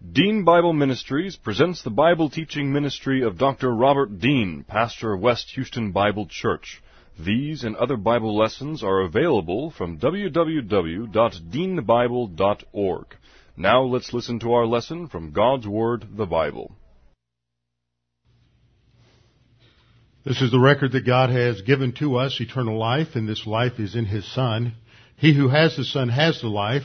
Dean Bible Ministries presents the Bible teaching ministry of Dr. Robert Dean, pastor of West Houston Bible Church. These and other Bible lessons are available from www.deanbible.org. Now let's listen to our lesson from God's Word, the Bible. This is the record that God has given to us, eternal life, and this life is in His Son. He who has the Son has the life.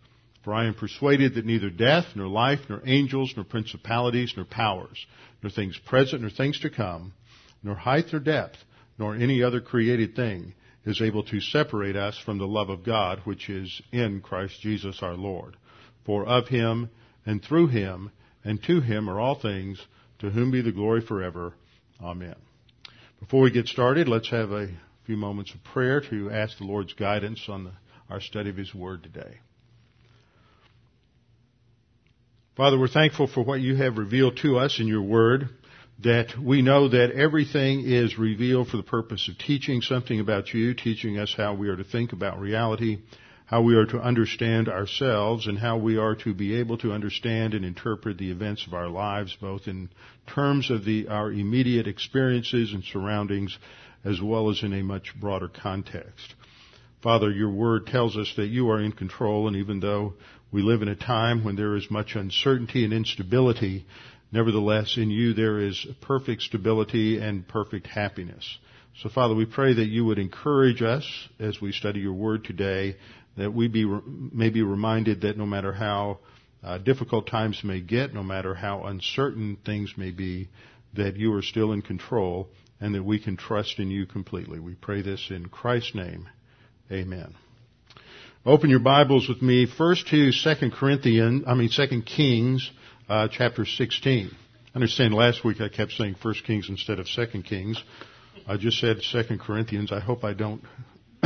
For I am persuaded that neither death, nor life, nor angels, nor principalities, nor powers, nor things present, nor things to come, nor height nor depth, nor any other created thing is able to separate us from the love of God which is in Christ Jesus our Lord. For of him, and through him, and to him are all things, to whom be the glory forever. Amen. Before we get started, let's have a few moments of prayer to ask the Lord's guidance on the, our study of his word today. Father, we're thankful for what you have revealed to us in your word, that we know that everything is revealed for the purpose of teaching something about you, teaching us how we are to think about reality, how we are to understand ourselves, and how we are to be able to understand and interpret the events of our lives, both in terms of the, our immediate experiences and surroundings, as well as in a much broader context. Father, your word tells us that you are in control, and even though we live in a time when there is much uncertainty and instability. Nevertheless, in you there is perfect stability and perfect happiness. So Father, we pray that you would encourage us as we study your word today, that we be, may be reminded that no matter how uh, difficult times may get, no matter how uncertain things may be, that you are still in control and that we can trust in you completely. We pray this in Christ's name. Amen. Open your Bibles with me first to Second Corinthians, I mean Second Kings, uh, chapter 16. I understand last week I kept saying First Kings instead of Second Kings. I just said Second Corinthians. I hope I don't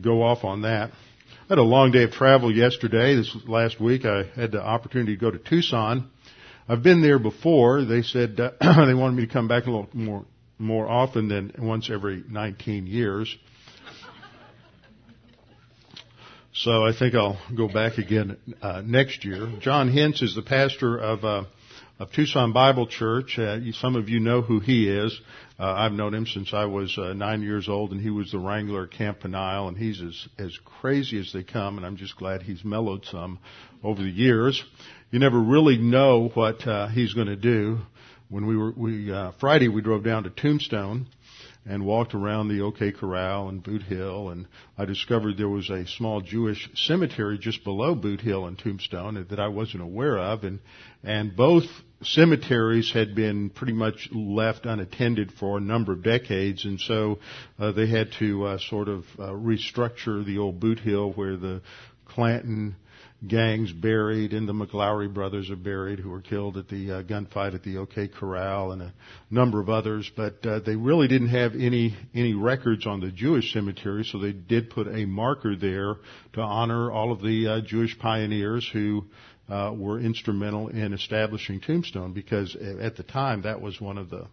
go off on that. I had a long day of travel yesterday. This last week I had the opportunity to go to Tucson. I've been there before. They said uh, they wanted me to come back a little more more often than once every 19 years. So I think I'll go back again uh, next year. John Hintz is the pastor of uh, of Tucson Bible Church. Uh, some of you know who he is. Uh, I've known him since I was uh, nine years old, and he was the wrangler at Camp Peniel, and he's as as crazy as they come. And I'm just glad he's mellowed some over the years. You never really know what uh, he's going to do. When we were we Friday, we drove down to Tombstone and walked around the OK Corral and Boot Hill, and I discovered there was a small Jewish cemetery just below Boot Hill and Tombstone that I wasn't aware of, and and both cemeteries had been pretty much left unattended for a number of decades, and so uh, they had to uh, sort of uh, restructure the old Boot Hill where the Clanton gangs buried, and the McLaury brothers are buried, who were killed at the uh, gunfight at the OK Corral, and a number of others. But uh, they really didn't have any any records on the Jewish cemetery, so they did put a marker there to honor all of the uh, Jewish pioneers who. Uh, were instrumental in establishing Tombstone because at the time that was one of the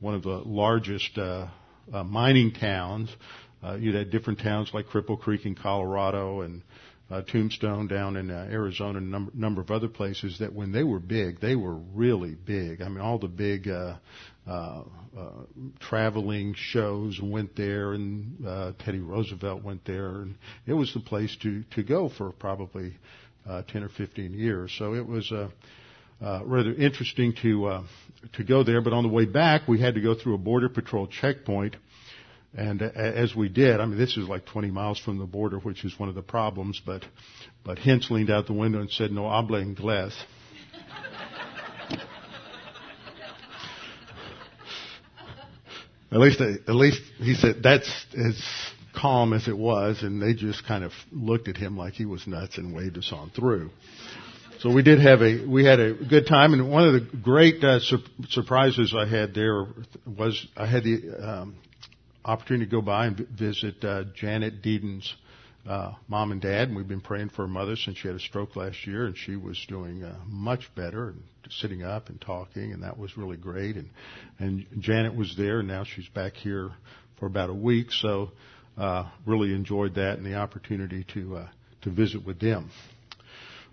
one of the largest uh, uh, mining towns. Uh, you had different towns like Cripple Creek in Colorado and uh, Tombstone down in uh, Arizona and a number, number of other places that when they were big, they were really big. I mean, all the big uh, uh, uh, traveling shows went there, and uh, Teddy Roosevelt went there, and it was the place to to go for probably uh, 10 or 15 years. So it was. Uh, uh, rather interesting to uh, to go there, but on the way back we had to go through a border patrol checkpoint, and as we did, I mean, this is like 20 miles from the border, which is one of the problems, but, but Hintz leaned out the window and said, no habla inglés. at least, at least he said that's as calm as it was, and they just kind of looked at him like he was nuts and waved us on through. so we did have a we had a good time, and one of the great uh, sur- surprises I had there was I had the um, opportunity to go by and visit uh, Janet Deedon's uh, mom and dad, and we've been praying for her mother since she had a stroke last year, and she was doing uh, much better and sitting up and talking, and that was really great. And and Janet was there, and now she's back here for about a week, so uh, really enjoyed that and the opportunity to uh, to visit with them.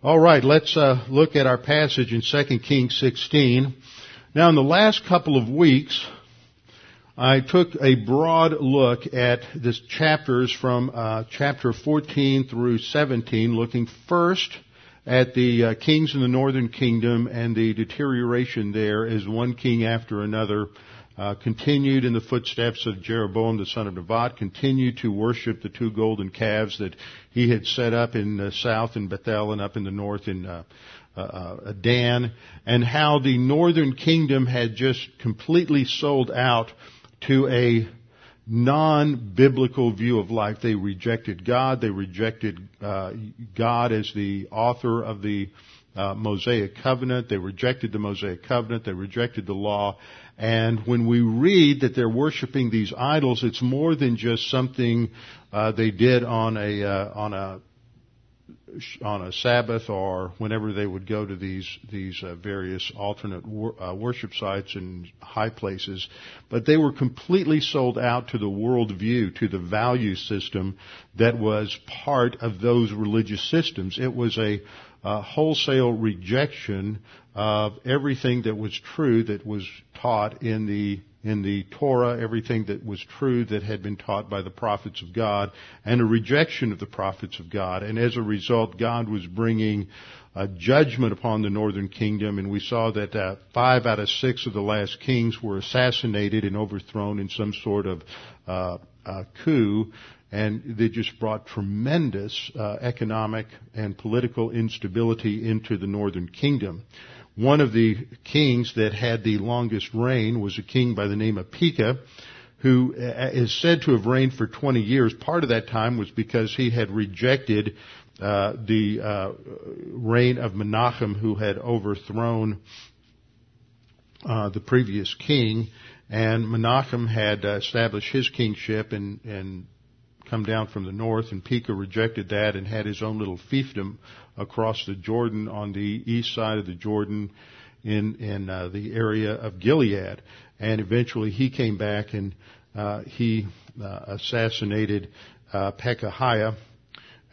All right, let's uh, look at our passage in 2 Kings 16. Now, in the last couple of weeks, I took a broad look at the chapters from uh, chapter 14 through 17, looking first at the uh, kings in the northern kingdom and the deterioration there as one king after another uh, continued in the footsteps of Jeroboam the son of Nebat, continued to worship the two golden calves that he had set up in the south in Bethel and up in the north in uh, uh, uh Dan, and how the northern kingdom had just completely sold out to a non-biblical view of life. They rejected God. They rejected uh, God as the author of the uh, Mosaic covenant. They rejected the Mosaic covenant. They rejected the law. And when we read that they're worshiping these idols, it's more than just something uh, they did on a uh, on a on a Sabbath or whenever they would go to these these uh, various alternate wor- uh, worship sites and high places, but they were completely sold out to the world view, to the value system that was part of those religious systems. It was a wholesale rejection of everything that was true that was taught in the in the Torah, everything that was true that had been taught by the prophets of God, and a rejection of the prophets of God. And as a result, God was bringing a judgment upon the northern kingdom, and we saw that uh, five out of six of the last kings were assassinated and overthrown in some sort of uh, uh, coup, and they just brought tremendous uh, economic and political instability into the northern kingdom. One of the kings that had the longest reign was a king by the name of Pekah, who uh, said to have reigned for 20 years. Part of that time was because he had rejected uh, the uh, reign of Menachem, who had overthrown uh, the previous king, and Menachem had uh, established his kingship and, and come down from the north, and Pekah rejected that and had his own little fiefdom across the Jordan on the east side of the Jordan in in uh, the area of Gilead. And eventually he came back and uh, he uh, assassinated uh, Pekahiah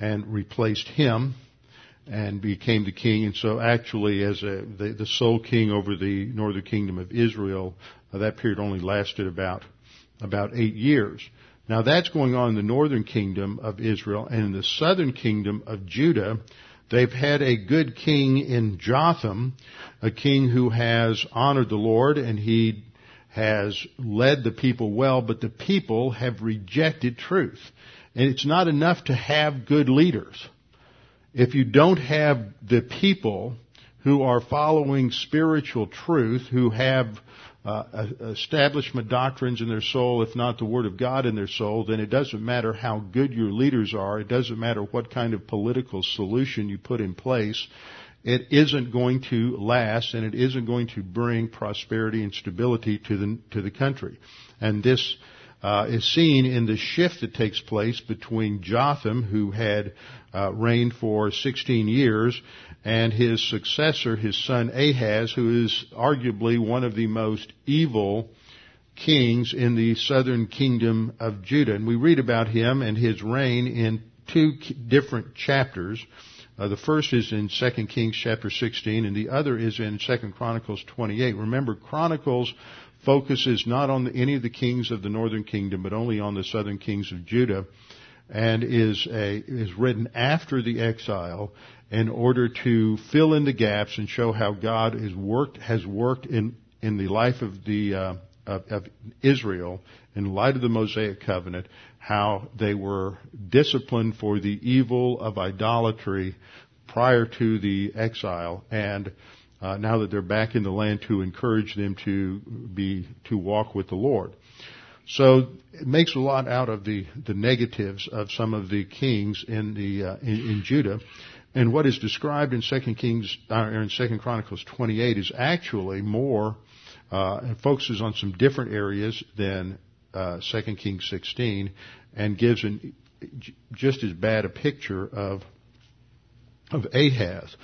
and replaced him and became the king. And so actually as a, the, the sole king over the northern kingdom of Israel, uh, that period only lasted about about eight years. Now that's going on in the northern kingdom of Israel and in the southern kingdom of Judah. They've had a good king in Jotham, a king who has honored the Lord and he has led the people well, but the people have rejected truth. And it's not enough to have good leaders. If you don't have the people who are following spiritual truth, who have uh, establishment doctrines in their soul, if not the Word of God in their soul, then it doesn't matter how good your leaders are. It doesn't matter what kind of political solution you put in place. It isn't going to last and it isn't going to bring prosperity and stability to the, to the country. And this uh, is seen in the shift that takes place between Jotham, who had uh, reigned for 16 years, and his successor, his son Ahaz, who is arguably one of the most evil kings in the southern kingdom of Judah. And we read about him and his reign in two different chapters. Uh, the first is in 2 Kings chapter 16 and the other is in 2 Chronicles 28. Remember, Chronicles focuses not on any of the kings of the northern kingdom, but only on the southern kings of Judah and is a, is written after the exile in order to fill in the gaps and show how God has worked has worked in in the life of the uh, of, of Israel in light of the Mosaic covenant, how they were disciplined for the evil of idolatry prior to the exile, and uh, now that they're back in the land, to encourage them to be to walk with the Lord. So it makes a lot out of the, the negatives of some of the kings in the uh, in, in Judah, And what is described in Second Kings uh, or in Second Chronicles 28 is actually more uh, and focuses on some different areas than uh, 2 Kings 16, and gives an, just as bad a picture of of Ahaz.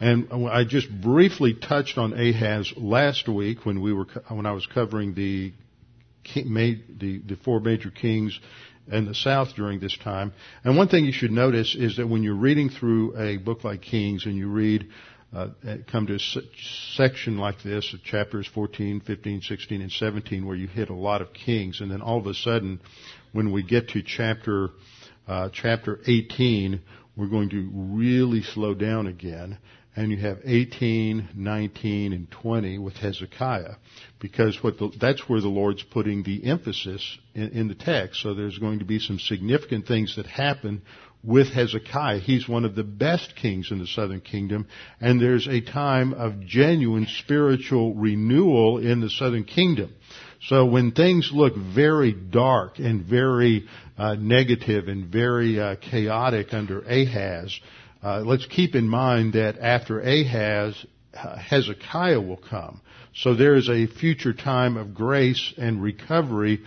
And I just briefly touched on Ahaz last week when we were when I was covering the the, the four major kings in the South during this time. And one thing you should notice is that when you're reading through a book like Kings and you read, uh, come to a section like this, chapters 14, 15, 16, and 17, where you hit a lot of kings, and then all of a sudden, when we get to chapter uh, chapter 18, we're going to really slow down again and you have 18, 19, and 20 with Hezekiah, because what the, that's where the Lord's putting the emphasis in, in the text. So there's going to be some significant things that happen with Hezekiah. He's one of the best kings in the southern kingdom, and there's a time of genuine spiritual renewal in the southern kingdom. So when things look very dark and very uh, negative and very uh, chaotic under Ahaz, uh, let's keep in mind that after Ahaz, uh, Hezekiah will come. So there is a future time of grace and recovery,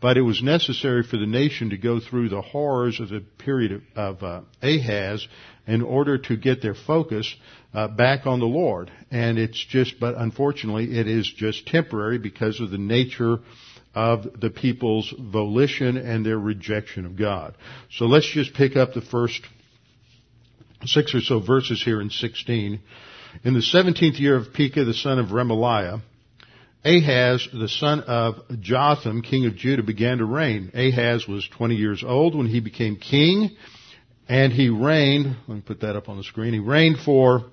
but it was necessary for the nation to go through the horrors of the period of, uh, Ahaz in order to get their focus uh, back on the Lord. And it's just, but unfortunately, it is just temporary because of the nature of the people's volition and their rejection of God. So let's just pick up the first six or so verses here in 16. In the 17th year of Pekah, the son of Remaliah, Ahaz, the son of Jotham, king of Judah, began to reign. Ahaz was 20 years old when he became king, and he reigned, let me put that up on the screen, he reigned for,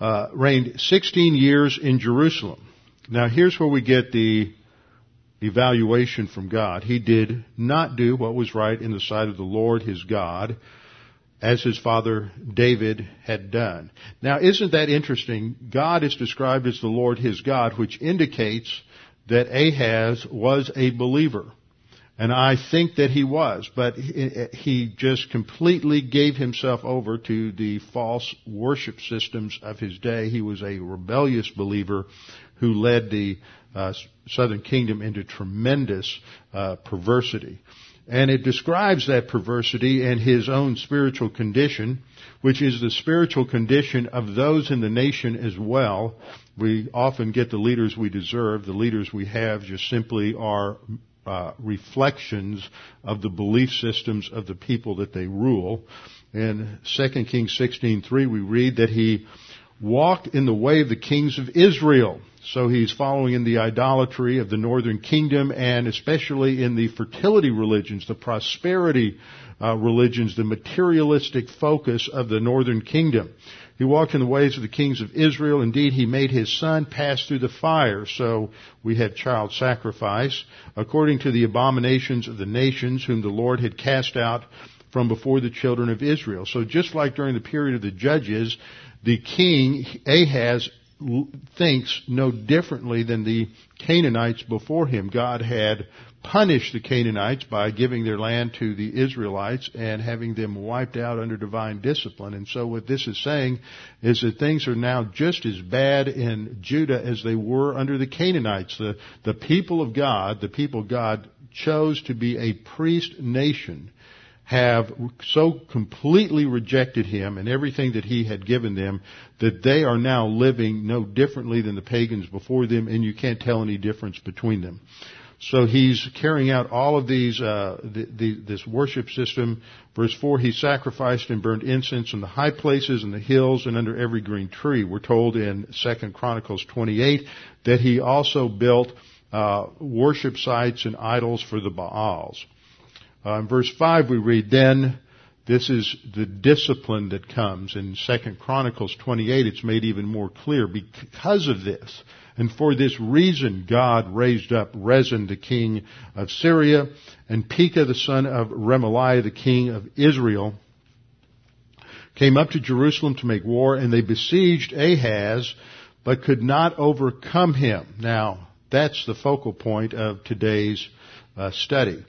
uh, reigned 16 years in Jerusalem. Now here's where we get the evaluation from God. He did not do what was right in the sight of the Lord his God, as his father David had done. Now isn't that interesting? God is described as the Lord his God, which indicates that Ahaz was a believer. And I think that he was, but he just completely gave himself over to the false worship systems of his day. He was a rebellious believer who led the uh, southern kingdom into tremendous uh, perversity. And it describes that perversity and his own spiritual condition, which is the spiritual condition of those in the nation as well. We often get the leaders we deserve. The leaders we have just simply are uh, reflections of the belief systems of the people that they rule. In 2 Kings 16:3 we read that he walked in the way of the kings of Israel. So he's following in the idolatry of the northern kingdom and especially in the fertility religions, the prosperity uh, religions, the materialistic focus of the northern kingdom. He walked in the ways of the kings of Israel. Indeed, he made his son pass through the fire. So we have child sacrifice according to the abominations of the nations whom the Lord had cast out from before the children of Israel. So just like during the period of the judges, the king Ahaz thinks no differently than the Canaanites before him. God had punished the Canaanites by giving their land to the Israelites and having them wiped out under divine discipline. And so what this is saying is that things are now just as bad in Judah as they were under the Canaanites. The, the people of God, the people God chose to be a priest nation have so completely rejected him and everything that he had given them that they are now living no differently than the pagans before them and you can't tell any difference between them. So he's carrying out all of these, uh, the, the, this worship system. Verse 4, he sacrificed and burned incense in the high places and the hills and under every green tree. We're told in 2 Chronicles 28 that he also built uh, worship sites and idols for the Baals. Uh, in verse 5 we read, then this is the discipline that comes. In 2 Chronicles 28 it's made even more clear. Because of this, and for this reason God raised up Rezin the king of Syria, and Pekah the son of Remaliah the king of Israel, came up to Jerusalem to make war, and they besieged Ahaz, but could not overcome him. Now, that's the focal point of today's uh, study.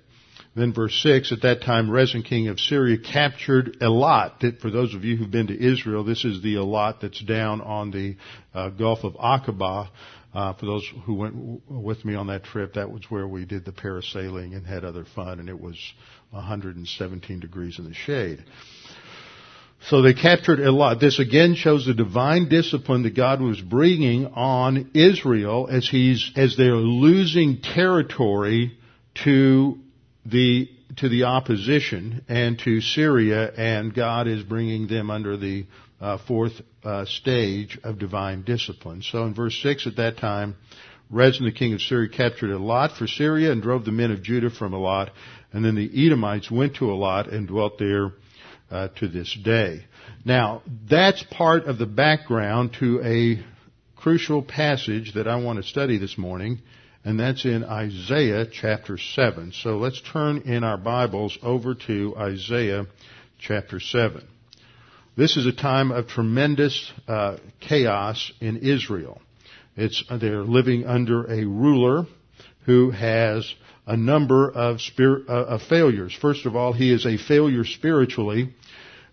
Then verse 6, at that time Rezin king of Syria captured Elat. That, for those of you who've been to Israel, this is the Elat that's down on the uh, Gulf of Aqaba. Uh, for those who went w- with me on that trip, that was where we did the parasailing and had other fun, and it was 117 degrees in the shade. So they captured Elat. This again shows the divine discipline that God was bringing on Israel as he's, as they're losing territory to the, to the opposition and to Syria and God is bringing them under the uh, fourth uh, stage of divine discipline. So in verse 6 at that time, Rezin the king of Syria captured Elat for Syria and drove the men of Judah from Elat. And then the Edomites went to Elat and dwelt there uh, to this day. Now, that's part of the background to a crucial passage that I want to study this morning, and that's in Isaiah chapter 7. So let's turn in our Bibles over to Isaiah chapter 7. This is a time of tremendous uh, chaos in Israel. It's, they're living under a ruler who has a number of, spir- uh, of failures. First of all, he is a failure spiritually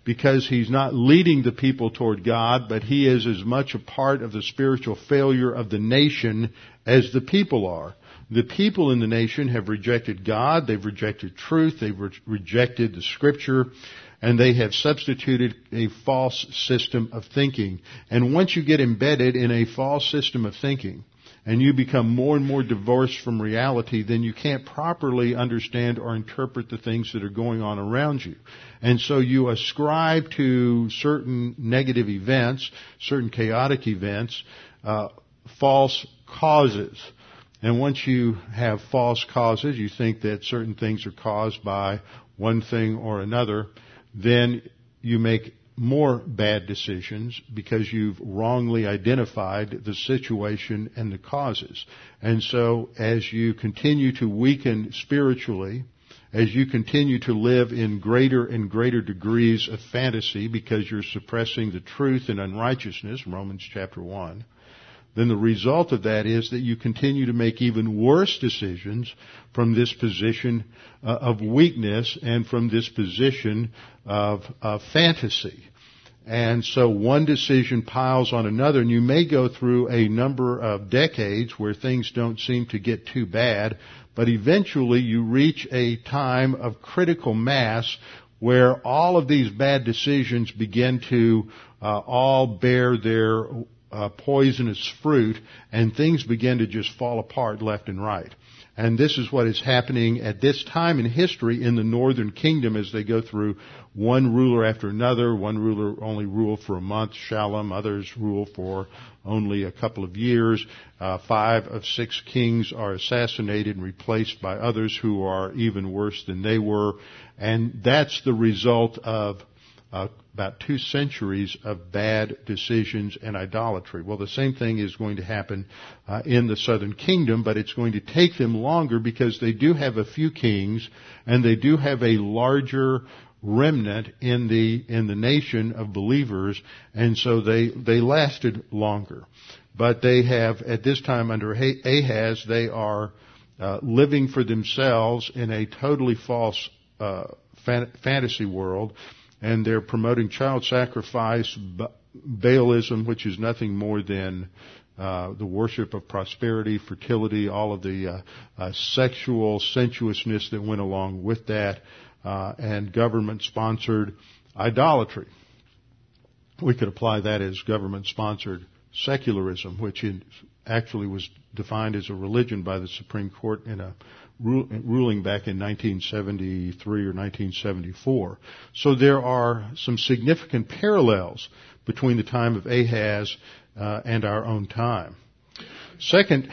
because he's not leading the people toward God, but he is as much a part of the spiritual failure of the nation as the people are. The people in the nation have rejected God, they've rejected truth, they've re- rejected the scripture, and they have substituted a false system of thinking. And once you get embedded in a false system of thinking, and you become more and more divorced from reality, then you can't properly understand or interpret the things that are going on around you. And so you ascribe to certain negative events, certain chaotic events, uh, false causes. And once you have false causes, you think that certain things are caused by one thing or another, then you make more bad decisions because you've wrongly identified the situation and the causes. And so as you continue to weaken spiritually, as you continue to live in greater and greater degrees of fantasy because you're suppressing the truth and unrighteousness, Romans chapter 1, then the result of that is that you continue to make even worse decisions from this position uh, of weakness and from this position of, of fantasy. And so one decision piles on another, and you may go through a number of decades where things don't seem to get too bad, but eventually you reach a time of critical mass where all of these bad decisions begin to uh, all bear their uh, poisonous fruit, and things begin to just fall apart left and right. And this is what is happening at this time in history in the northern kingdom as they go through one ruler after another. One ruler only ruled for a month, Shallum. Others rule for only a couple of years. Uh, five of six kings are assassinated and replaced by others who are even worse than they were. And that's the result of uh, about two centuries of bad decisions and idolatry. Well, the same thing is going to happen uh, in the southern kingdom, but it's going to take them longer because they do have a few kings and they do have a larger remnant in the in the nation of believers, and so they they lasted longer. But they have at this time under Ahaz, they are uh, living for themselves in a totally false uh, fan- fantasy world and they're promoting child sacrifice, Baalism, which is nothing more than uh, the worship of prosperity, fertility, all of the uh, uh, sexual sensuousness that went along with that, uh, and government-sponsored idolatry. We could apply that as government-sponsored secularism, which actually was defined as a religion by the Supreme Court in a ruling back in 1973 or 1974. So there are some significant parallels between the time of Ahaz uh, and our own time. Second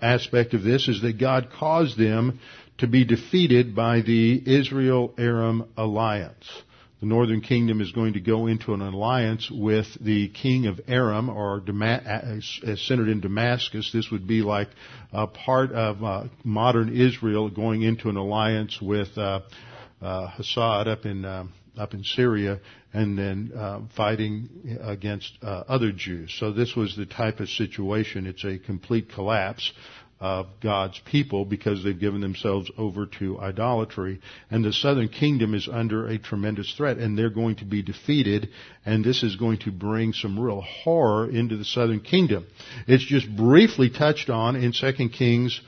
aspect of this is that God caused them to be defeated by the Israel-Aram alliance the northern kingdom is going to go into an alliance with the king of Aram, or as centered in Damascus. This would be like a part of uh, modern Israel going into an alliance with uh, uh, Assad up in uh, up in Syria, and then uh, fighting against uh, other Jews. So this was the type of situation. It's a complete collapse of God's people because they've given themselves over to idolatry. And the southern kingdom is under a tremendous threat and they're going to be defeated and this is going to bring some real horror into the southern kingdom. It's just briefly touched on in 2 Kings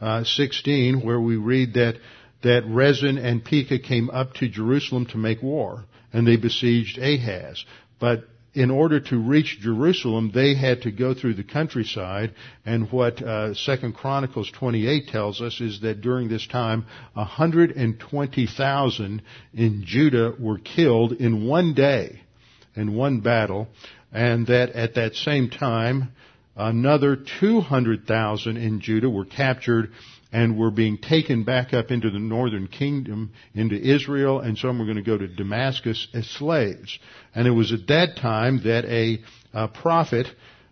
uh, 16 where we read that that Rezin and Pekah came up to Jerusalem to make war and they besieged Ahaz. But in order to reach Jerusalem, they had to go through the countryside. And what uh, Second Chronicles 28 tells us is that during this time, 120,000 in Judah were killed in one day, in one battle, and that at that same time, another 200,000 in Judah were captured and were being taken back up into the northern kingdom, into Israel, and some were going to go to Damascus as slaves. And it was at that time that a, a prophet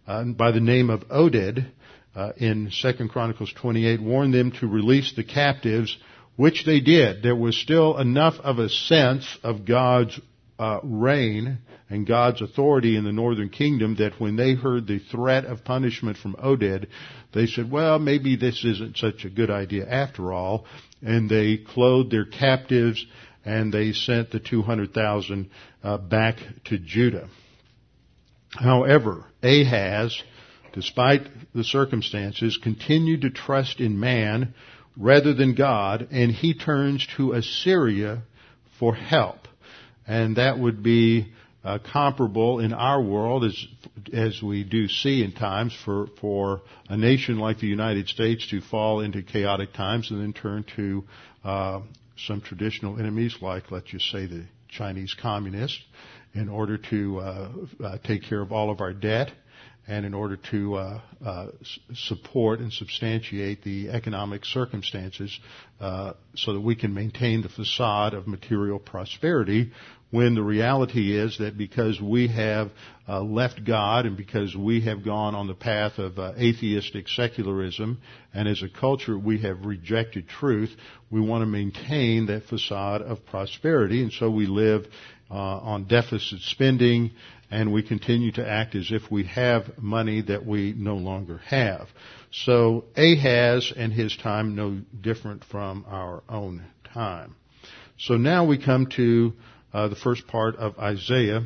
uh, by the name of Oded uh, in 2 Chronicles 28 warned them to release the captives, which they did. There was still enough of a sense of God's uh, reign and God's authority in the northern kingdom that when they heard the threat of punishment from Oded, they said, well, maybe this isn't such a good idea after all. And they clothed their captives and they sent the 200,000 uh, back to Judah. However, Ahaz, despite the circumstances, continued to trust in man rather than God, and he turns to Assyria for help and that would be uh, comparable in our world as as we do see in times for for a nation like the United States to fall into chaotic times and then turn to uh, some traditional enemies like let's just say the Chinese communists in order to uh, uh take care of all of our debt and in order to uh, uh, support and substantiate the economic circumstances uh, so that we can maintain the facade of material prosperity when the reality is that because we have uh, left God and because we have gone on the path of uh, atheistic secularism and as a culture we have rejected truth, we want to maintain that facade of prosperity. And so we live uh, on deficit spending and we continue to act as if we have money that we no longer have. So Ahaz and his time no different from our own time. So now we come to uh, the first part of Isaiah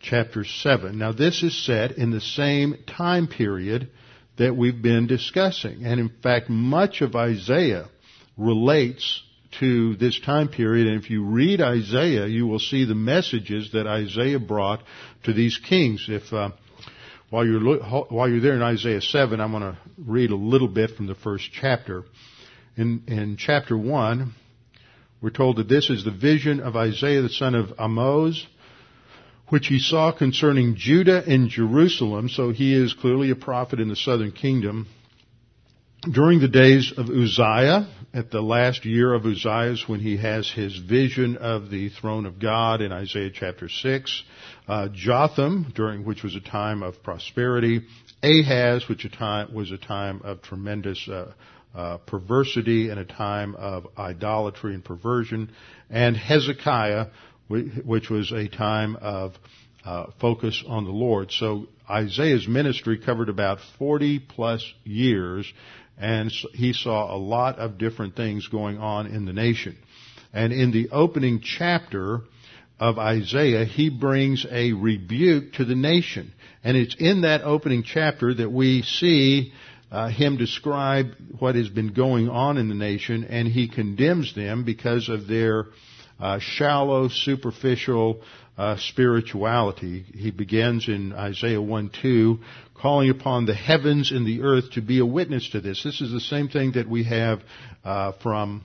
chapter 7. Now this is set in the same time period that we've been discussing. And in fact, much of Isaiah relates to this time period. And if you read Isaiah, you will see the messages that Isaiah brought to these kings. If uh, while you're while you're there in Isaiah seven, I'm going to read a little bit from the first chapter. In in chapter one, we're told that this is the vision of Isaiah the son of Amoz, which he saw concerning Judah and Jerusalem. So he is clearly a prophet in the southern kingdom during the days of Uzziah, at the last year of Uzziah's when he has his vision of the throne of God in Isaiah chapter 6, uh, Jotham, during which was a time of prosperity, Ahaz, which a time, was a time of tremendous uh, uh, perversity and a time of idolatry and perversion, and Hezekiah, which was a time of uh, focus on the Lord. So Isaiah's ministry covered about 40 plus years, and he saw a lot of different things going on in the nation. And in the opening chapter of Isaiah, he brings a rebuke to the nation. And it's in that opening chapter that we see uh, him describe what has been going on in the nation, and he condemns them because of their uh, shallow, superficial uh, spirituality. He begins in Isaiah 1 2, calling upon the heavens and the earth to be a witness to this. This is the same thing that we have uh, from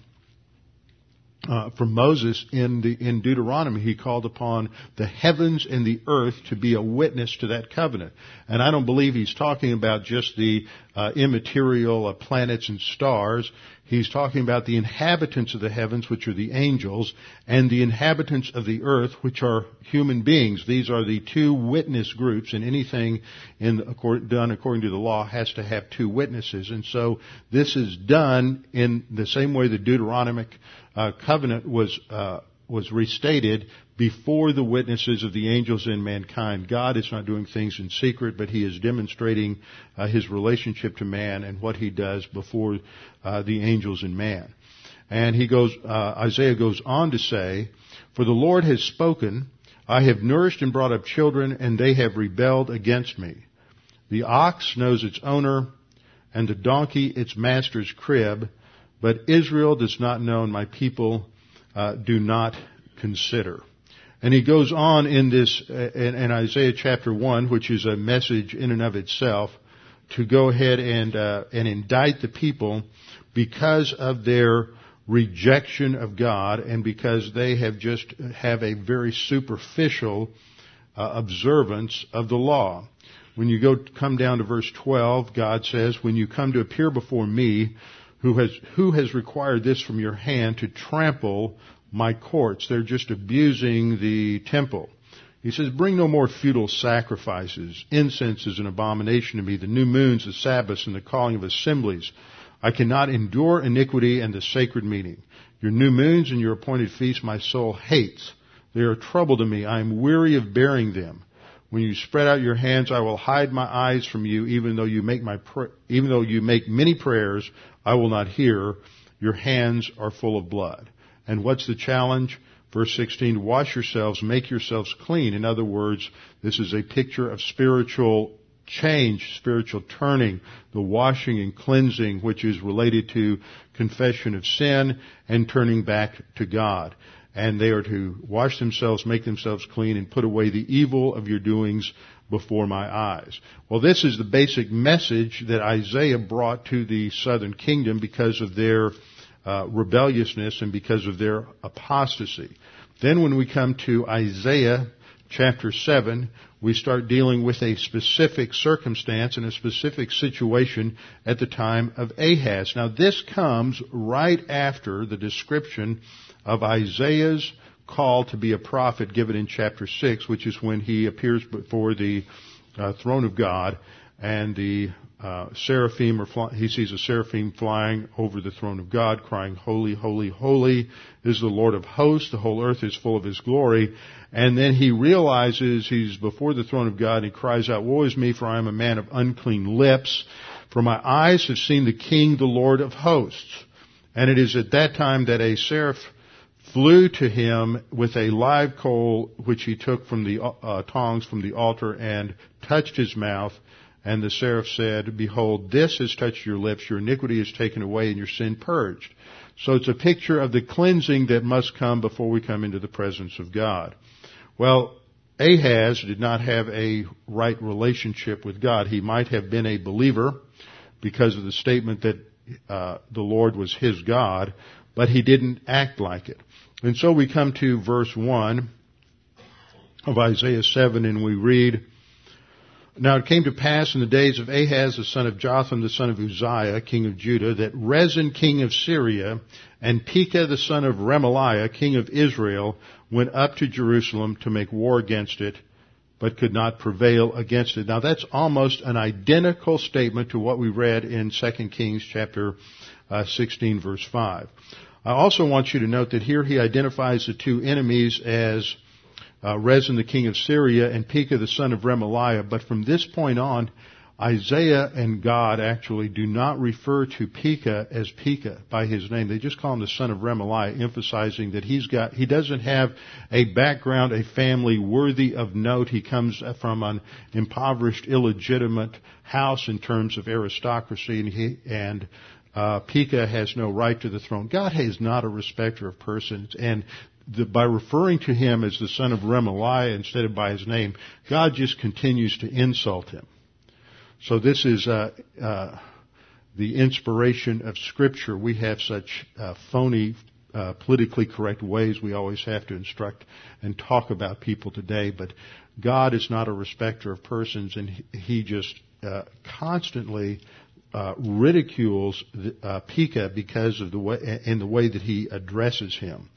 uh, from Moses in the in Deuteronomy. He called upon the heavens and the earth to be a witness to that covenant. And I don't believe he's talking about just the uh, immaterial uh, planets and stars. He's talking about the inhabitants of the heavens, which are the angels, and the inhabitants of the earth, which are human beings. These are the two witness groups, and anything in, done according to the law has to have two witnesses. And so this is done in the same way the Deuteronomic uh, covenant was uh, was restated before the witnesses of the angels and mankind. God is not doing things in secret, but He is demonstrating uh, His relationship to man and what He does before uh, the angels and man. And he goes, uh, Isaiah goes on to say, "For the Lord has spoken." I have nourished and brought up children, and they have rebelled against me. The ox knows its owner, and the donkey its master's crib, but Israel does not know, and my people uh, do not consider. And he goes on in this, uh, in, in, Isaiah chapter 1, which is a message in and of itself, to go ahead and, uh, and indict the people because of their rejection of God and because they have just have a very superficial uh, observance of the law. When you go come down to verse 12, God says, "When you come to appear before me, who has who has required this from your hand to trample my courts?" They're just abusing the temple. He says, Bring no more futile sacrifices. Incense is an abomination to me. The new moons, the Sabbaths, and the calling of assemblies. I cannot endure iniquity and the sacred meeting. Your new moons and your appointed feasts my soul hates. They are trouble to me. I am weary of bearing them. When you spread out your hands, I will hide my eyes from you, even though you make my, even though you make many prayers, I will not hear. Your hands are full of blood. And what's the challenge? Verse 16, wash yourselves, make yourselves clean. In other words, this is a picture of spiritual change, spiritual turning, the washing and cleansing which is related to confession of sin and turning back to God. And they are to wash themselves, make themselves clean, and put away the evil of your doings before my eyes. Well, this is the basic message that Isaiah brought to the southern kingdom because of their uh, rebelliousness and because of their apostasy. Then when we come to Isaiah chapter 7, we start dealing with a specific circumstance and a specific situation at the time of Ahaz. Now this comes right after the description of Isaiah's call to be a prophet given in chapter 6, which is when he appears before the uh, throne of God and the uh, seraphim or fly, he sees a seraphim flying over the throne of God, crying, "Holy, holy, holy is the Lord of hosts! The whole earth is full of His glory." And then he realizes he's before the throne of God, and he cries out, "Woe is me, for I am a man of unclean lips, for my eyes have seen the King, the Lord of hosts." And it is at that time that a seraph flew to him with a live coal which he took from the uh, tongs from the altar and touched his mouth and the seraph said, Behold, this has touched your lips, your iniquity is taken away, and your sin purged. So it's a picture of the cleansing that must come before we come into the presence of God. Well, Ahaz did not have a right relationship with God. He might have been a believer because of the statement that uh, the Lord was his God, but he didn't act like it. And so we come to verse 1 of Isaiah 7 and we read, now it came to pass in the days of Ahaz the son of Jotham the son of Uzziah, king of Judah, that Rezin king of Syria and Pekah the son of Remaliah, king of Israel, went up to Jerusalem to make war against it, but could not prevail against it. Now that's almost an identical statement to what we read in 2 Kings chapter uh, 16 verse 5. I also want you to note that here he identifies the two enemies as uh, Rezin the king of Syria and Pekah the son of Remaliah. But from this point on, Isaiah and God actually do not refer to Pekah as Pekah by his name. They just call him the son of Remaliah, emphasizing that he's got, he doesn't have a background, a family worthy of note. He comes from an impoverished, illegitimate house in terms of aristocracy and he, and uh, Pekah has no right to the throne. God is not a respecter of persons, and the, by referring to him as the son of Remaliah instead of by his name, God just continues to insult him. So this is uh, uh, the inspiration of Scripture. We have such uh, phony, uh, politically correct ways we always have to instruct and talk about people today, but God is not a respecter of persons, and He just uh, constantly uh, ridicules uh, Pekah because of the way in the way that he addresses him.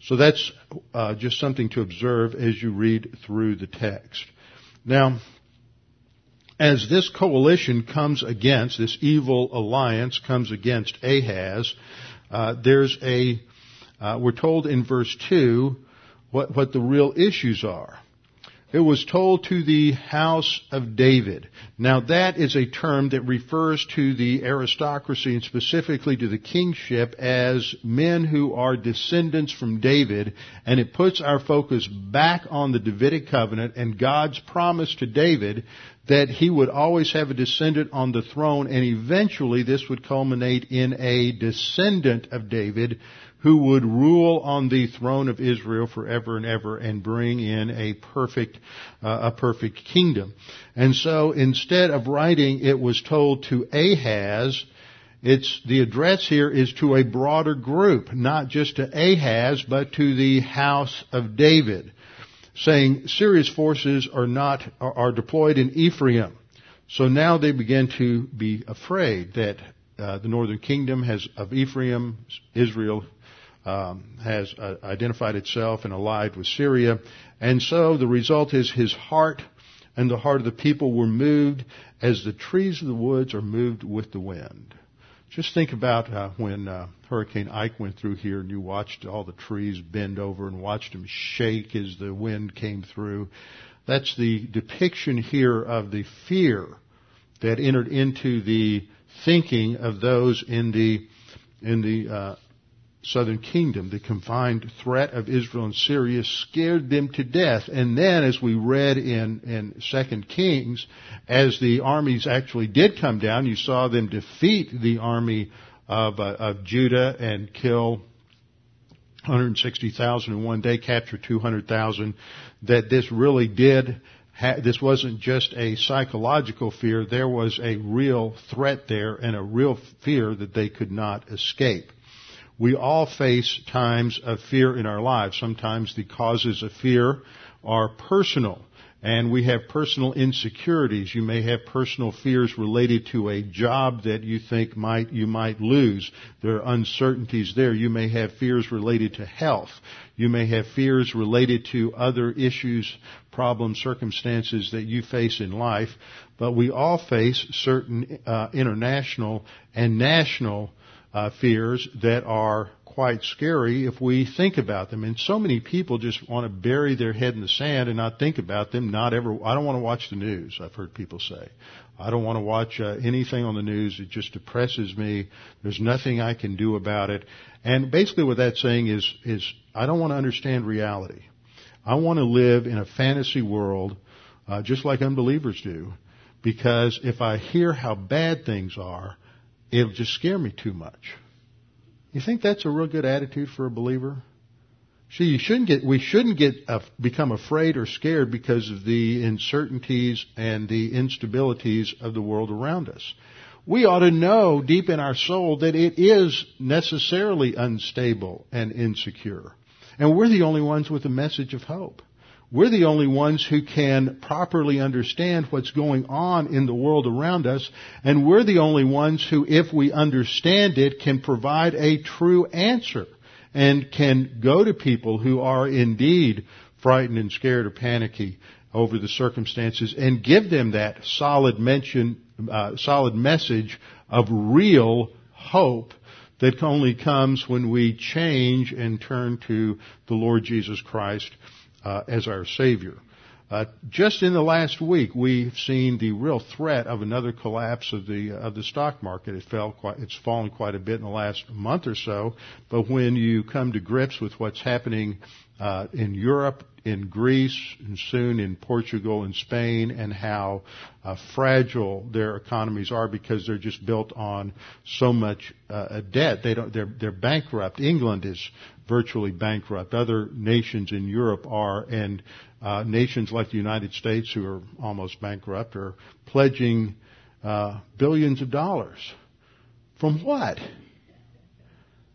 So that's uh, just something to observe as you read through the text. Now, as this coalition comes against, this evil alliance comes against Ahaz, uh, there's a, uh, we're told in verse 2 what, what the real issues are. It was told to the house of David. Now that is a term that refers to the aristocracy and specifically to the kingship as men who are descendants from David and it puts our focus back on the Davidic covenant and God's promise to David that he would always have a descendant on the throne and eventually this would culminate in a descendant of David who would rule on the throne of Israel forever and ever and bring in a perfect, uh, a perfect kingdom. And so instead of writing, it was told to Ahaz, it's, the address here is to a broader group, not just to Ahaz, but to the house of David, saying Syria's forces are not, are, are deployed in Ephraim. So now they begin to be afraid that uh, the northern kingdom has of Ephraim, Israel um, has uh, identified itself and allied with Syria. And so the result is his heart and the heart of the people were moved as the trees of the woods are moved with the wind. Just think about uh, when uh, Hurricane Ike went through here and you watched all the trees bend over and watched them shake as the wind came through. That's the depiction here of the fear that entered into the thinking of those in the in the uh, southern kingdom, the combined threat of Israel and Syria scared them to death. And then, as we read in, in 2 Kings, as the armies actually did come down, you saw them defeat the army of, uh, of Judah and kill 160,000 in one day, capture 200,000, that this really did this wasn't just a psychological fear, there was a real threat there and a real fear that they could not escape. We all face times of fear in our lives. Sometimes the causes of fear are personal and we have personal insecurities. You may have personal fears related to a job that you think might, you might lose. There are uncertainties there. You may have fears related to health. You may have fears related to other issues, problems, circumstances that you face in life. But we all face certain uh, international and national uh, fears that are quite scary if we think about them. And so many people just want to bury their head in the sand and not think about them. Not ever. I don't want to watch the news. I've heard people say. I don't want to watch uh, anything on the news. It just depresses me. There's nothing I can do about it. And basically, what that's saying is, is I don't want to understand reality. I want to live in a fantasy world, uh, just like unbelievers do, because if I hear how bad things are, it'll just scare me too much. You think that's a real good attitude for a believer? See, you shouldn't get, we shouldn't get, uh, become afraid or scared because of the uncertainties and the instabilities of the world around us. We ought to know deep in our soul that it is necessarily unstable and insecure. And we're the only ones with a message of hope. We're the only ones who can properly understand what's going on in the world around us, and we're the only ones who, if we understand it, can provide a true answer and can go to people who are indeed frightened and scared or panicky over the circumstances and give them that solid mention, uh, solid message of real hope that only comes when we change and turn to the Lord Jesus Christ uh, as our Savior. Uh, just in the last week, we've seen the real threat of another collapse of the of the stock market. It fell quite, it's fallen quite a bit in the last month or so. But when you come to grips with what's happening uh, in Europe, in Greece, and soon in Portugal and Spain, and how uh, fragile their economies are because they're just built on so much uh, debt. They don't. They're they're bankrupt. England is virtually bankrupt. Other nations in Europe are, and uh, nations like the United States, who are almost bankrupt, are pledging uh, billions of dollars. From what?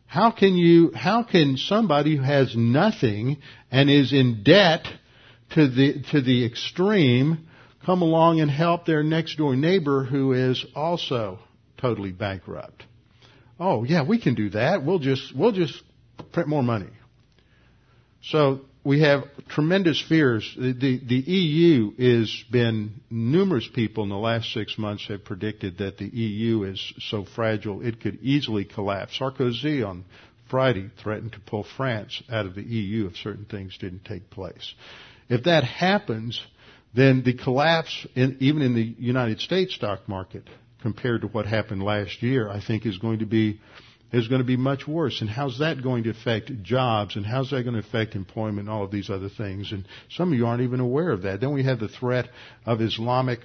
How can you, how can somebody who has nothing and is in debt to the, to the extreme come along and help their next door neighbor who is also totally bankrupt? Oh yeah, we can do that. We'll just, we'll just print more money. So we have tremendous fears. The, the, the, EU has been, numerous people in the last six months have predicted that the EU is so fragile it could easily collapse. Sarkozy on Friday threatened to pull France out of the EU if certain things didn't take place. If that happens, then the collapse in, even in the United States stock market compared to what happened last year, I think is going to be is going to be much worse. And how's that going to affect jobs? And how's that going to affect employment and all of these other things? And some of you aren't even aware of that. Then we have the threat of Islamic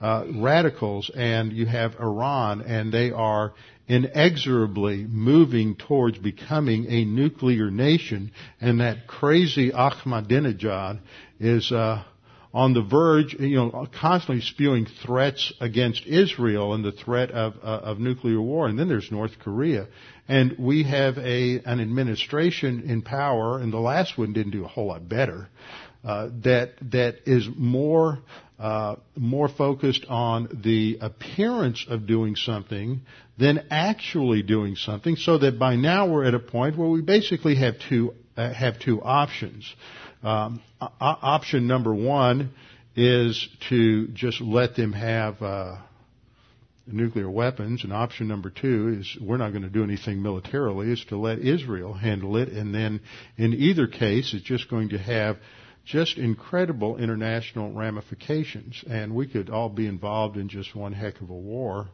uh, radicals, and you have Iran, and they are inexorably moving towards becoming a nuclear nation. And that crazy Ahmadinejad is. Uh, on the verge, you know, constantly spewing threats against Israel and the threat of, uh, of nuclear war. And then there's North Korea. And we have a, an administration in power, and the last one didn't do a whole lot better, uh, that, that is more, uh, more focused on the appearance of doing something than actually doing something, so that by now we're at a point where we basically have two, uh, have two options. Um, option number one is to just let them have uh, nuclear weapons, and option number two is we're not going to do anything militarily. Is to let Israel handle it, and then in either case, it's just going to have just incredible international ramifications, and we could all be involved in just one heck of a war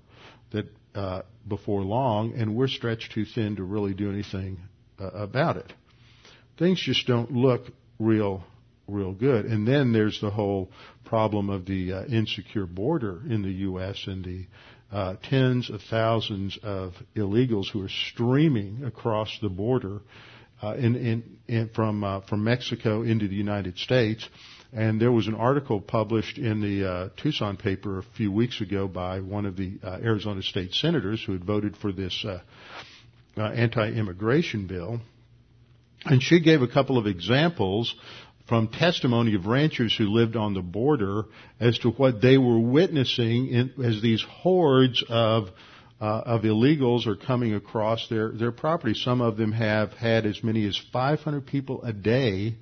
that uh, before long, and we're stretched too thin to really do anything uh, about it. Things just don't look real real good. And then there's the whole problem of the uh, insecure border in the U.S. and the uh, tens of thousands of illegals who are streaming across the border uh, in, in, in, from uh, from Mexico into the United States. And there was an article published in the uh, Tucson paper a few weeks ago by one of the uh, Arizona state senators who had voted for this anti-immigration bill and she gave a couple of examples from testimony of ranchers who lived on the border as to what they were witnessing in, as these hordes of uh, of illegals are coming across their their property. Some of them have had as many as 500 people a day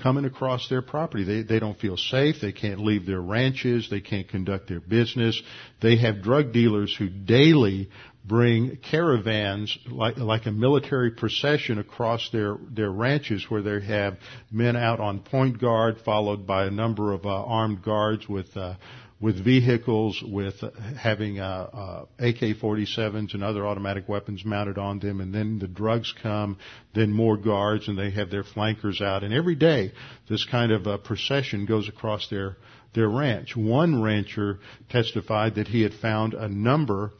coming across their property. They they don't feel safe. They can't leave their ranches. They can't conduct their business. They have drug dealers who daily bring caravans like like a military procession across their their ranches where they have men out on point guard followed by a number of uh, armed guards with uh, with vehicles with uh, having uh, uh, AK-47s and other automatic weapons mounted on them. And then the drugs come then more guards and they have their flankers out. And every day this kind of a procession goes across their their ranch. One rancher testified that he had found a number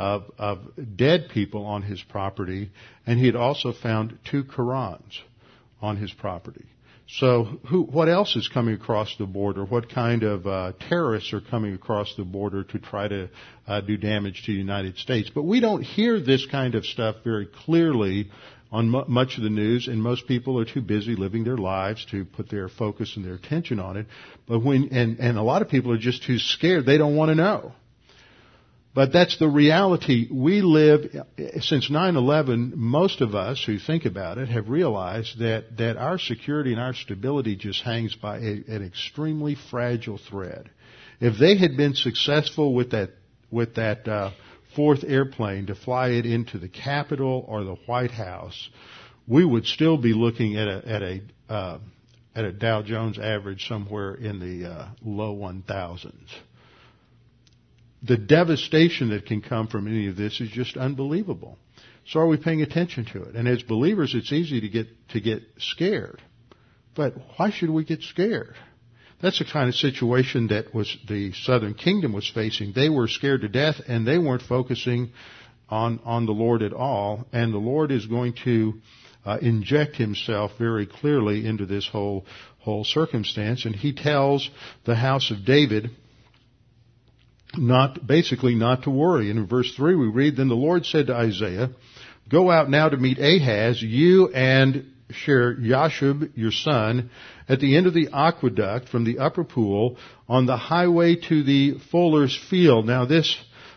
of, of dead people on his property, and he had also found two Qurans on his property. So, who, what else is coming across the border? What kind of uh, terrorists are coming across the border to try to uh, do damage to the United States? But we don't hear this kind of stuff very clearly on m- much of the news, and most people are too busy living their lives to put their focus and their attention on it. But when and and a lot of people are just too scared; they don't want to know. But that's the reality. We live, since 9-11, most of us who think about it have realized that, that our security and our stability just hangs by a, an extremely fragile thread. If they had been successful with that, with that, uh, fourth airplane to fly it into the Capitol or the White House, we would still be looking at a, at a, uh, at a Dow Jones average somewhere in the uh, low 1000s the devastation that can come from any of this is just unbelievable. So are we paying attention to it? And as believers, it's easy to get, to get scared. But why should we get scared? That's the kind of situation that was the southern kingdom was facing. They were scared to death and they weren't focusing on, on the Lord at all. And the Lord is going to uh, inject himself very clearly into this whole, whole circumstance. And he tells the house of David, not, basically not to worry. And in verse 3 we read, Then the Lord said to Isaiah, Go out now to meet Ahaz, you and Shear Yashub, your son, at the end of the aqueduct from the upper pool on the highway to the fuller's field. Now this,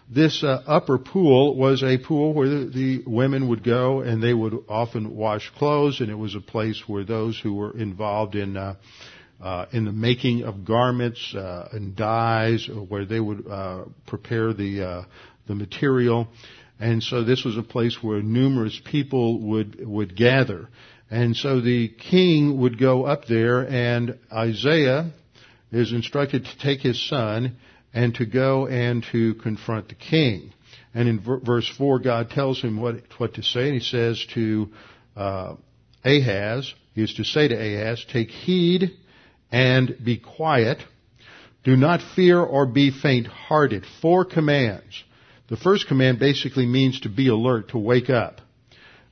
this uh, upper pool was a pool where the, the, women would go and they would often wash clothes and it was a place where those who were involved in uh, uh, in the making of garments uh, and dyes, where they would uh, prepare the uh, the material. And so this was a place where numerous people would, would gather. And so the king would go up there and Isaiah is instructed to take his son and to go and to confront the king. And in verse 4, God tells him what, what to say, and he says to uh, Ahaz, he is to say to Ahaz, take heed and be quiet. Do not fear or be faint-hearted. Four commands. The first command basically means to be alert, to wake up.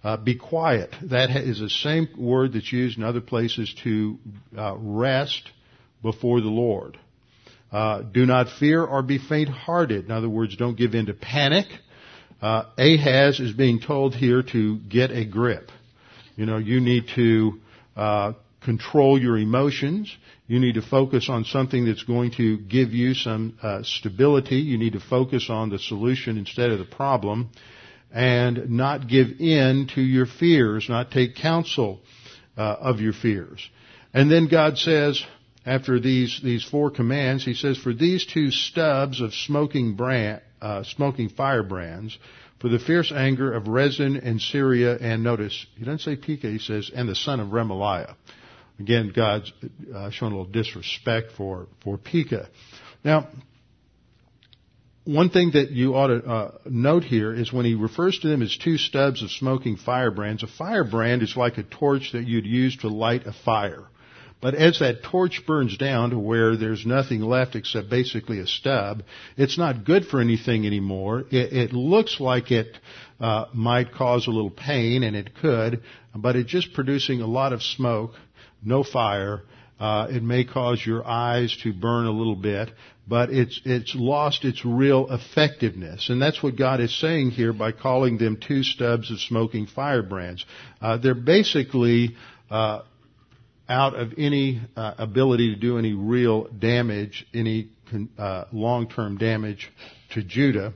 Uh, be quiet. That is the same word that's used in other places to uh, rest before the Lord. Uh, do not fear or be faint-hearted. In other words, don't give in to panic. Uh, Ahaz is being told here to get a grip. You know, you need to uh, control your emotions. You need to focus on something that's going to give you some uh, stability. You need to focus on the solution instead of the problem, and not give in to your fears. Not take counsel uh, of your fears. And then God says, after these, these four commands, he says, for these two stubs of smoking brand, uh, smoking firebrands, for the fierce anger of Rezin and Syria, and notice, he doesn't say Pekah, he says, and the son of Remaliah. Again, God's uh, showing a little disrespect for, for Pekah. Now, one thing that you ought to uh, note here is when he refers to them as two stubs of smoking firebrands, a firebrand is like a torch that you'd use to light a fire. But as that torch burns down to where there's nothing left except basically a stub, it's not good for anything anymore. It, it looks like it uh, might cause a little pain, and it could, but it's just producing a lot of smoke, no fire. Uh, it may cause your eyes to burn a little bit, but it's it's lost its real effectiveness, and that's what God is saying here by calling them two stubs of smoking firebrands. Uh, they're basically uh, out of any uh, ability to do any real damage, any uh, long-term damage to Judah.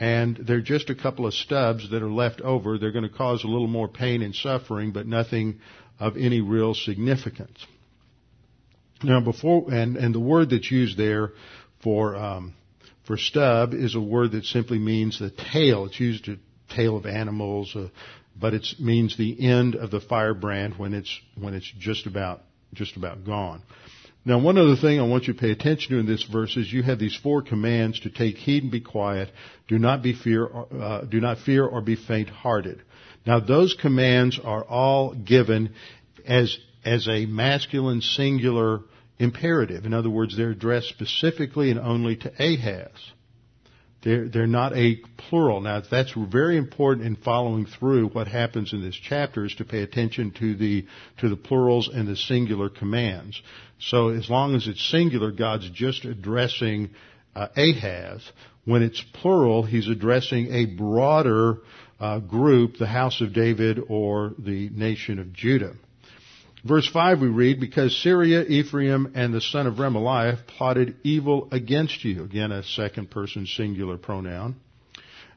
And they're just a couple of stubs that are left over. They're going to cause a little more pain and suffering, but nothing of any real significance. Now, before and and the word that's used there for um, for stub is a word that simply means the tail. It's used to tail of animals, uh, but it means the end of the firebrand when it's when it's just about just about gone. Now, one other thing I want you to pay attention to in this verse is you have these four commands to take heed and be quiet. Do not be fear, uh, do not fear or be faint-hearted. Now, those commands are all given as as a masculine singular imperative. In other words, they're addressed specifically and only to Ahaz. They're, they're not a plural. Now, that's very important in following through what happens in this chapter is to pay attention to the, to the plurals and the singular commands. So as long as it's singular, God's just addressing uh, Ahaz. When it's plural, he's addressing a broader uh, group, the house of David or the nation of Judah. Verse 5 we read, because Syria, Ephraim, and the son of Remaliah plotted evil against you. Again, a second person singular pronoun.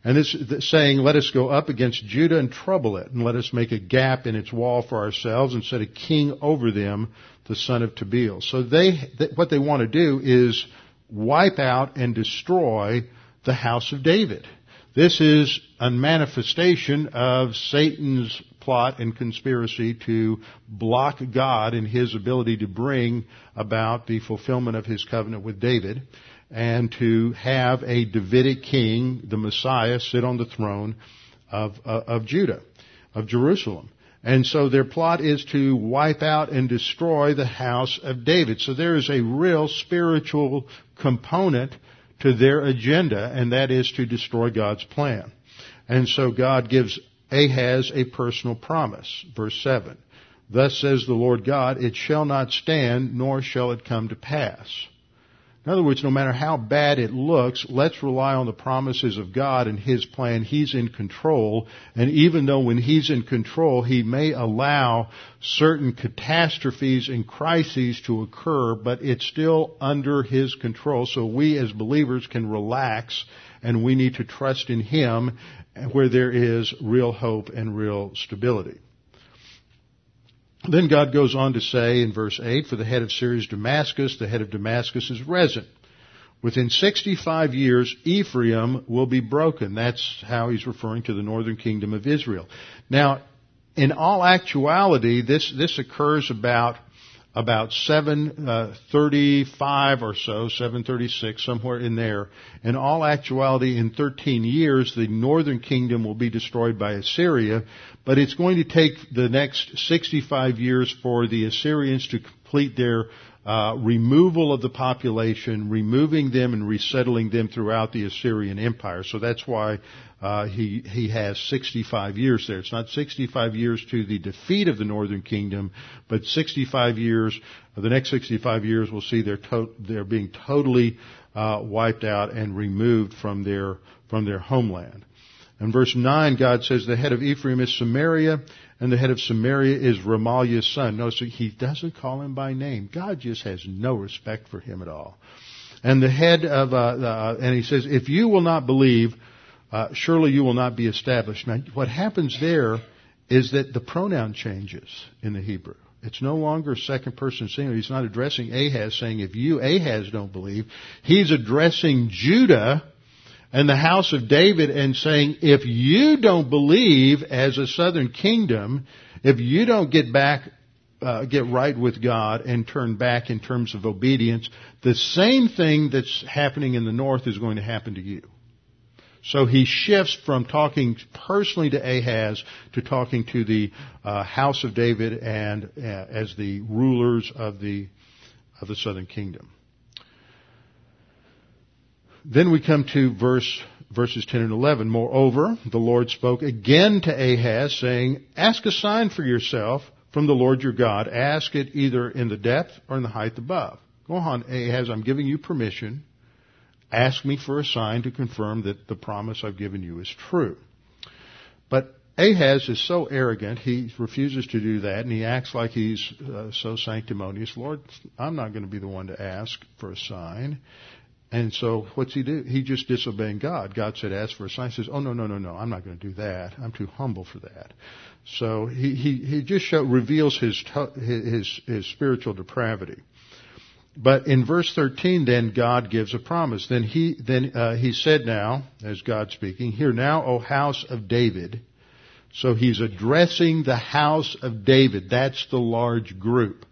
And this saying, let us go up against Judah and trouble it, and let us make a gap in its wall for ourselves and set a king over them, the son of Tabeel. So they, what they want to do is wipe out and destroy the house of David. This is a manifestation of Satan's plot and conspiracy to block God in his ability to bring about the fulfillment of his covenant with David and to have a Davidic king, the Messiah, sit on the throne of, uh, of Judah, of Jerusalem. And so their plot is to wipe out and destroy the house of David. So there is a real spiritual component to their agenda, and that is to destroy God's plan. And so God gives Ahaz a personal promise. Verse 7. Thus says the Lord God, it shall not stand, nor shall it come to pass. In other words, no matter how bad it looks, let's rely on the promises of God and His plan. He's in control. And even though when He's in control, He may allow certain catastrophes and crises to occur, but it's still under His control. So we as believers can relax and we need to trust in Him where there is real hope and real stability. Then God goes on to say in verse 8, for the head of Syria is Damascus, the head of Damascus is Rezin. Within 65 years, Ephraim will be broken. That's how he's referring to the northern kingdom of Israel. Now, in all actuality, this, this occurs about about 735 uh, or so, 736, somewhere in there. In all actuality, in 13 years, the northern kingdom will be destroyed by Assyria, but it's going to take the next 65 years for the Assyrians to complete their uh, removal of the population, removing them and resettling them throughout the Assyrian Empire. So that's why uh, he he has 65 years there. It's not 65 years to the defeat of the Northern Kingdom, but 65 years. The next 65 years, we'll see they're to, they're being totally uh, wiped out and removed from their from their homeland. In verse 9, God says, the head of Ephraim is Samaria, and the head of Samaria is Remaliah's son. Notice he doesn't call him by name. God just has no respect for him at all. And the head of, uh, uh, and he says, if you will not believe, uh, surely you will not be established. Now, what happens there is that the pronoun changes in the Hebrew. It's no longer second person singular. He's not addressing Ahaz saying, if you, Ahaz, don't believe. He's addressing Judah and the house of David and saying, if you don't believe as a southern kingdom, if you don't get back, uh, get right with God and turn back in terms of obedience, the same thing that's happening in the north is going to happen to you. So he shifts from talking personally to Ahaz to talking to the uh, house of David and uh, as the rulers of the of the southern kingdom. Then we come to verse, verses 10 and 11. Moreover, the Lord spoke again to Ahaz, saying, Ask a sign for yourself from the Lord your God. Ask it either in the depth or in the height above. Go on, Ahaz, I'm giving you permission. Ask me for a sign to confirm that the promise I've given you is true. But Ahaz is so arrogant, he refuses to do that, and he acts like he's uh, so sanctimonious. Lord, I'm not going to be the one to ask for a sign. And so what's he do? He just disobeying God. God said, ask for a sign. He says, oh no, no, no, no, I'm not going to do that. I'm too humble for that. So he, he, he just show, reveals his, his, his spiritual depravity. But in verse 13, then God gives a promise. Then he, then, uh, he said now, as God speaking, hear now, O house of David. So he's addressing the house of David. That's the large group.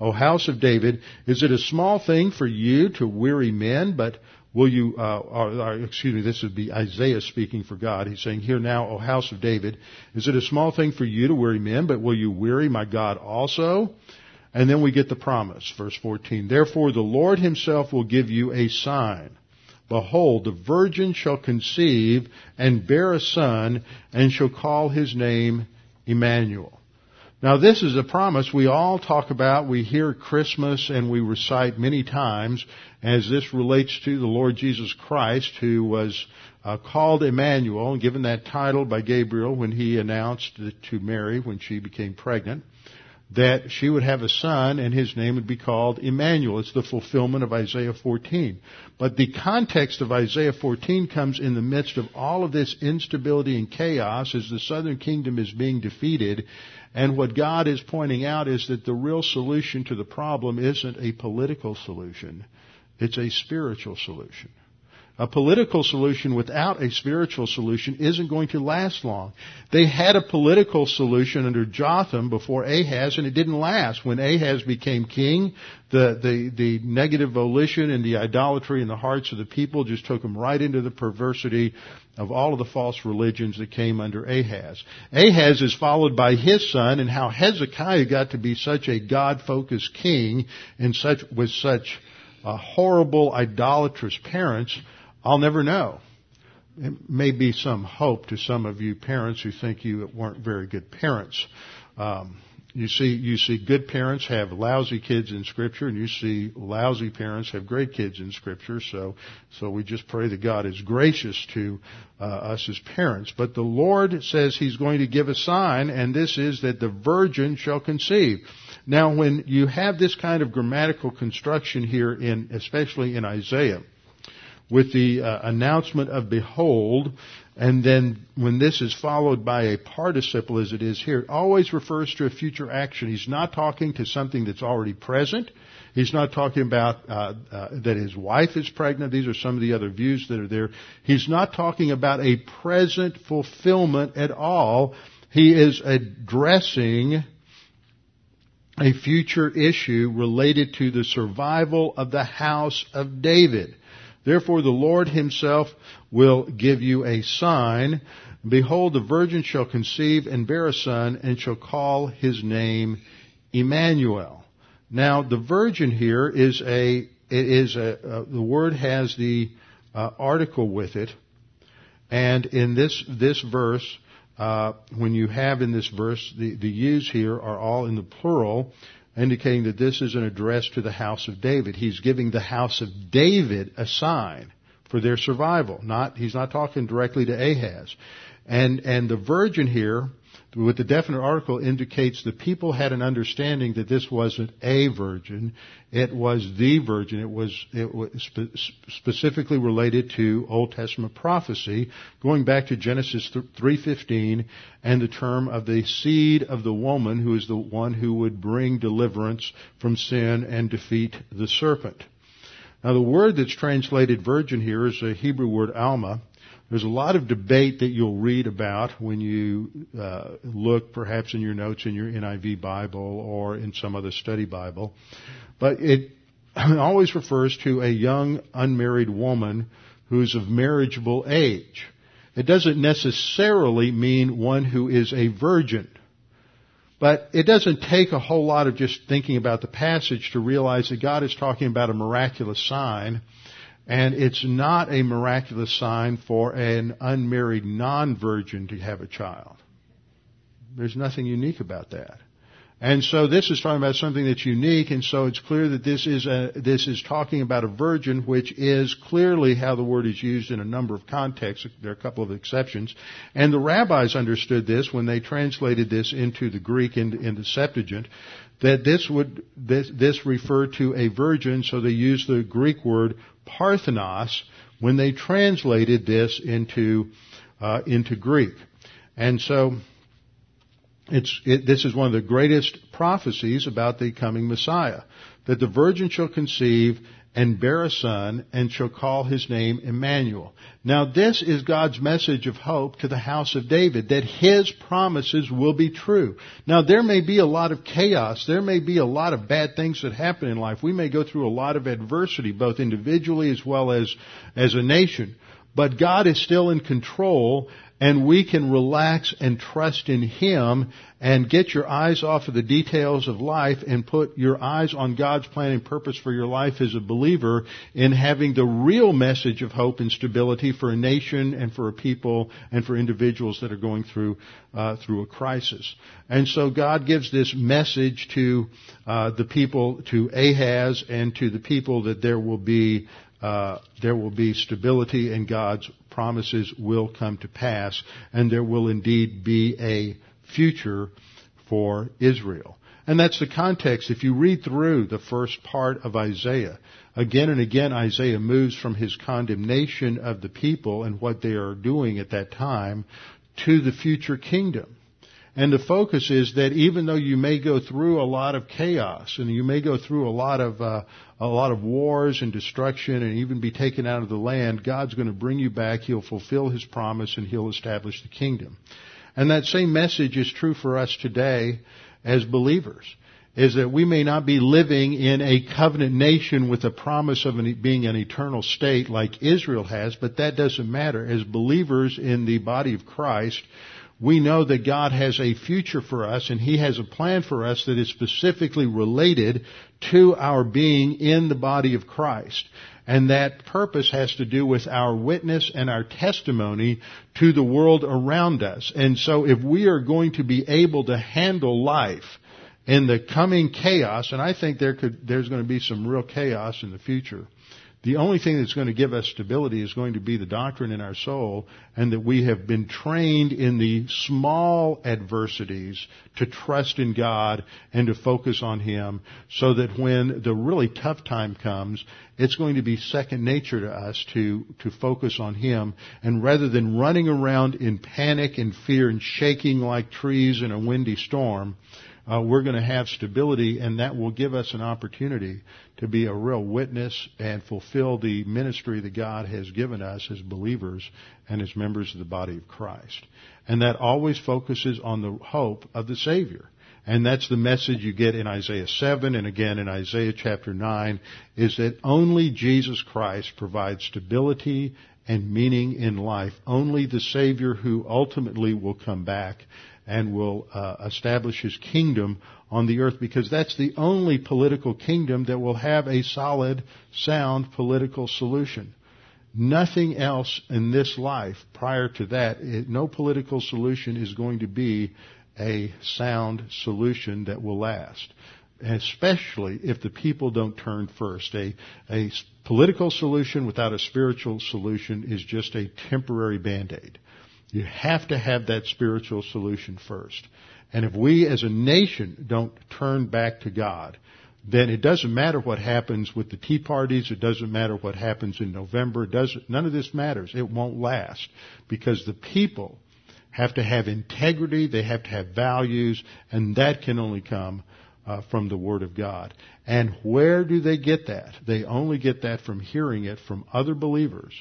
O house of David, is it a small thing for you to weary men, but will you, uh, or, or, excuse me, this would be Isaiah speaking for God. He's saying, Hear now, O house of David, is it a small thing for you to weary men, but will you weary my God also? And then we get the promise, verse 14. Therefore the Lord himself will give you a sign. Behold, the virgin shall conceive and bear a son and shall call his name Emmanuel. Now this is a promise we all talk about, we hear Christmas and we recite many times as this relates to the Lord Jesus Christ who was uh, called Emmanuel and given that title by Gabriel when he announced to Mary when she became pregnant that she would have a son and his name would be called Emmanuel. It's the fulfillment of Isaiah 14. But the context of Isaiah 14 comes in the midst of all of this instability and chaos as the southern kingdom is being defeated. And what God is pointing out is that the real solution to the problem isn't a political solution. It's a spiritual solution. A political solution without a spiritual solution isn't going to last long. They had a political solution under Jotham before Ahaz and it didn't last. When Ahaz became king, the, the, the negative volition and the idolatry in the hearts of the people just took them right into the perversity of all of the false religions that came under Ahaz. Ahaz is followed by his son and how Hezekiah got to be such a God-focused king and such, with such uh, horrible idolatrous parents I'll never know. It may be some hope to some of you parents who think you weren't very good parents. Um, you see, you see good parents have lousy kids in Scripture, and you see lousy parents have great kids in Scripture. So, so we just pray that God is gracious to uh, us as parents. But the Lord says He's going to give a sign, and this is that the virgin shall conceive. Now, when you have this kind of grammatical construction here, in especially in Isaiah with the uh, announcement of behold, And then when this is followed by a participle as it is here, it always refers to a future action. He's not talking to something that's already present. He's not talking about uh, uh, that his wife is pregnant. These are some of the other views that are there. He's not talking about a present fulfillment at all. He is addressing a future issue related to the survival of the house of David. Therefore the Lord himself will give you a sign. Behold, the virgin shall conceive and bear a son and shall call his name Emmanuel. Now the virgin here is a, it is a, uh, the word has the uh, article with it. And in this, this verse, uh, when you have in this verse, the, the yous here are all in the plural, indicating that this is an address to the house of David. He's giving the house of David a sign for their survival. Not, he's not talking directly to Ahaz. And, and the virgin here with the definite article indicates the people had an understanding that this wasn't a virgin, it was the virgin. It was, it was spe- specifically related to Old Testament prophecy, going back to Genesis 3.15 and the term of the seed of the woman who is the one who would bring deliverance from sin and defeat the serpent. Now the word that's translated virgin here is a Hebrew word alma, there's a lot of debate that you'll read about when you uh, look perhaps in your notes in your NIV Bible or in some other study Bible. But it always refers to a young unmarried woman who's of marriageable age. It doesn't necessarily mean one who is a virgin. But it doesn't take a whole lot of just thinking about the passage to realize that God is talking about a miraculous sign and it's not a miraculous sign for an unmarried non-virgin to have a child. There's nothing unique about that. And so this is talking about something that's unique, and so it's clear that this is a, this is talking about a virgin, which is clearly how the word is used in a number of contexts. There are a couple of exceptions. And the rabbis understood this when they translated this into the Greek in, in the Septuagint, that this would, this, this referred to a virgin, so they used the Greek word parthenos when they translated this into uh, into Greek, and so it, this is one of the greatest prophecies about the coming Messiah that the virgin shall conceive and bear a son and shall call his name Emmanuel. Now this is God's message of hope to the house of David, that his promises will be true. Now there may be a lot of chaos, there may be a lot of bad things that happen in life. We may go through a lot of adversity, both individually as well as, as a nation. But God is still in control and we can relax and trust in Him and get your eyes off of the details of life and put your eyes on God's plan and purpose for your life as a believer in having the real message of hope and stability for a nation and for a people and for individuals that are going through uh, through a crisis. And so God gives this message to uh, the people, to Ahaz and to the people that there will be uh, there will be stability and God's promises will come to pass and there will indeed be a future for Israel. And that's the context. If you read through the first part of Isaiah, again and again Isaiah moves from his condemnation of the people and what they are doing at that time to the future kingdom. And the focus is that even though you may go through a lot of chaos and you may go through a lot of uh, a lot of wars and destruction and even be taken out of the land, God's going to bring you back. He'll fulfill His promise and He'll establish the kingdom. And that same message is true for us today as believers. Is that we may not be living in a covenant nation with a promise of an, being an eternal state like Israel has, but that doesn't matter. As believers in the body of Christ, we know that God has a future for us and He has a plan for us that is specifically related to our being in the body of Christ. And that purpose has to do with our witness and our testimony to the world around us. And so if we are going to be able to handle life in the coming chaos, and I think there could, there's going to be some real chaos in the future, The only thing that's going to give us stability is going to be the doctrine in our soul and that we have been trained in the small adversities to trust in God and to focus on Him so that when the really tough time comes, it's going to be second nature to us to, to focus on Him. And rather than running around in panic and fear and shaking like trees in a windy storm, uh, we're going to have stability, and that will give us an opportunity to be a real witness and fulfill the ministry that God has given us as believers and as members of the body of Christ. And that always focuses on the hope of the Savior. And that's the message you get in Isaiah 7 and again in Isaiah chapter 9 is that only Jesus Christ provides stability and meaning in life. Only the Savior who ultimately will come back and will uh, establish his kingdom on the earth because that's the only political kingdom that will have a solid, sound political solution. Nothing else in this life prior to that, it, no political solution is going to be a sound solution that will last. Especially if the people don't turn first. A, a political solution without a spiritual solution is just a temporary band-aid. You have to have that spiritual solution first. And if we as a nation don't turn back to God, then it doesn't matter what happens with the tea parties. It doesn't matter what happens in November. It doesn't, none of this matters. It won't last because the people have to have integrity. They have to have values and that can only come uh, from the Word of God. And where do they get that? They only get that from hearing it from other believers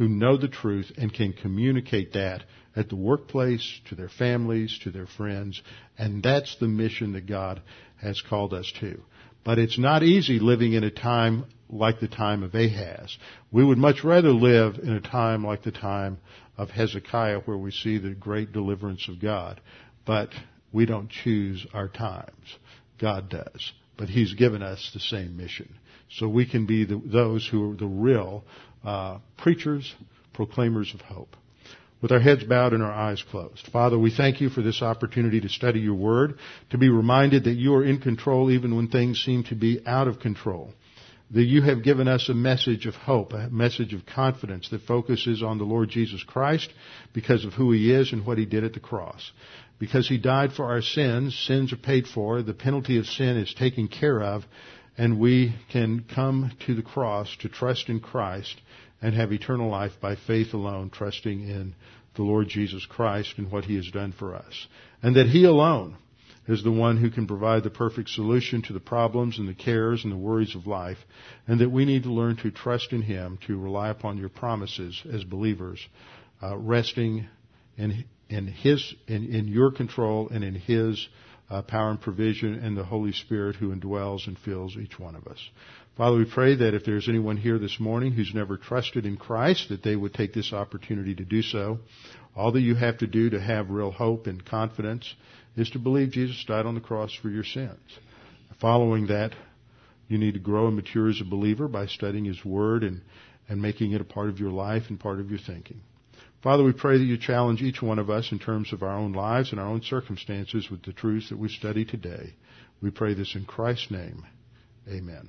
who know the truth and can communicate that at the workplace, to their families, to their friends. And that's the mission that God has called us to. But it's not easy living in a time like the time of Ahaz. We would much rather live in a time like the time of Hezekiah where we see the great deliverance of God. But we don't choose our times. God does. But He's given us the same mission. So we can be the, those who are the real uh, preachers, proclaimers of hope. With our heads bowed and our eyes closed. Father, we thank you for this opportunity to study your word, to be reminded that you are in control even when things seem to be out of control. That you have given us a message of hope, a message of confidence that focuses on the Lord Jesus Christ because of who he is and what he did at the cross. Because he died for our sins, sins are paid for, the penalty of sin is taken care of, and we can come to the cross to trust in Christ and have eternal life by faith alone, trusting in the Lord Jesus Christ and what He has done for us. And that He alone is the one who can provide the perfect solution to the problems and the cares and the worries of life, and that we need to learn to trust in Him, to rely upon your promises as believers, uh, resting in, in His, in, in your control and in His uh, power and provision and the Holy Spirit who indwells and fills each one of us. Father, we pray that if there's anyone here this morning who's never trusted in Christ, that they would take this opportunity to do so. All that you have to do to have real hope and confidence is to believe Jesus died on the cross for your sins. Following that, you need to grow and mature as a believer by studying His Word and, and making it a part of your life and part of your thinking. Father, we pray that you challenge each one of us in terms of our own lives and our own circumstances with the truths that we study today. We pray this in Christ's name. Amen.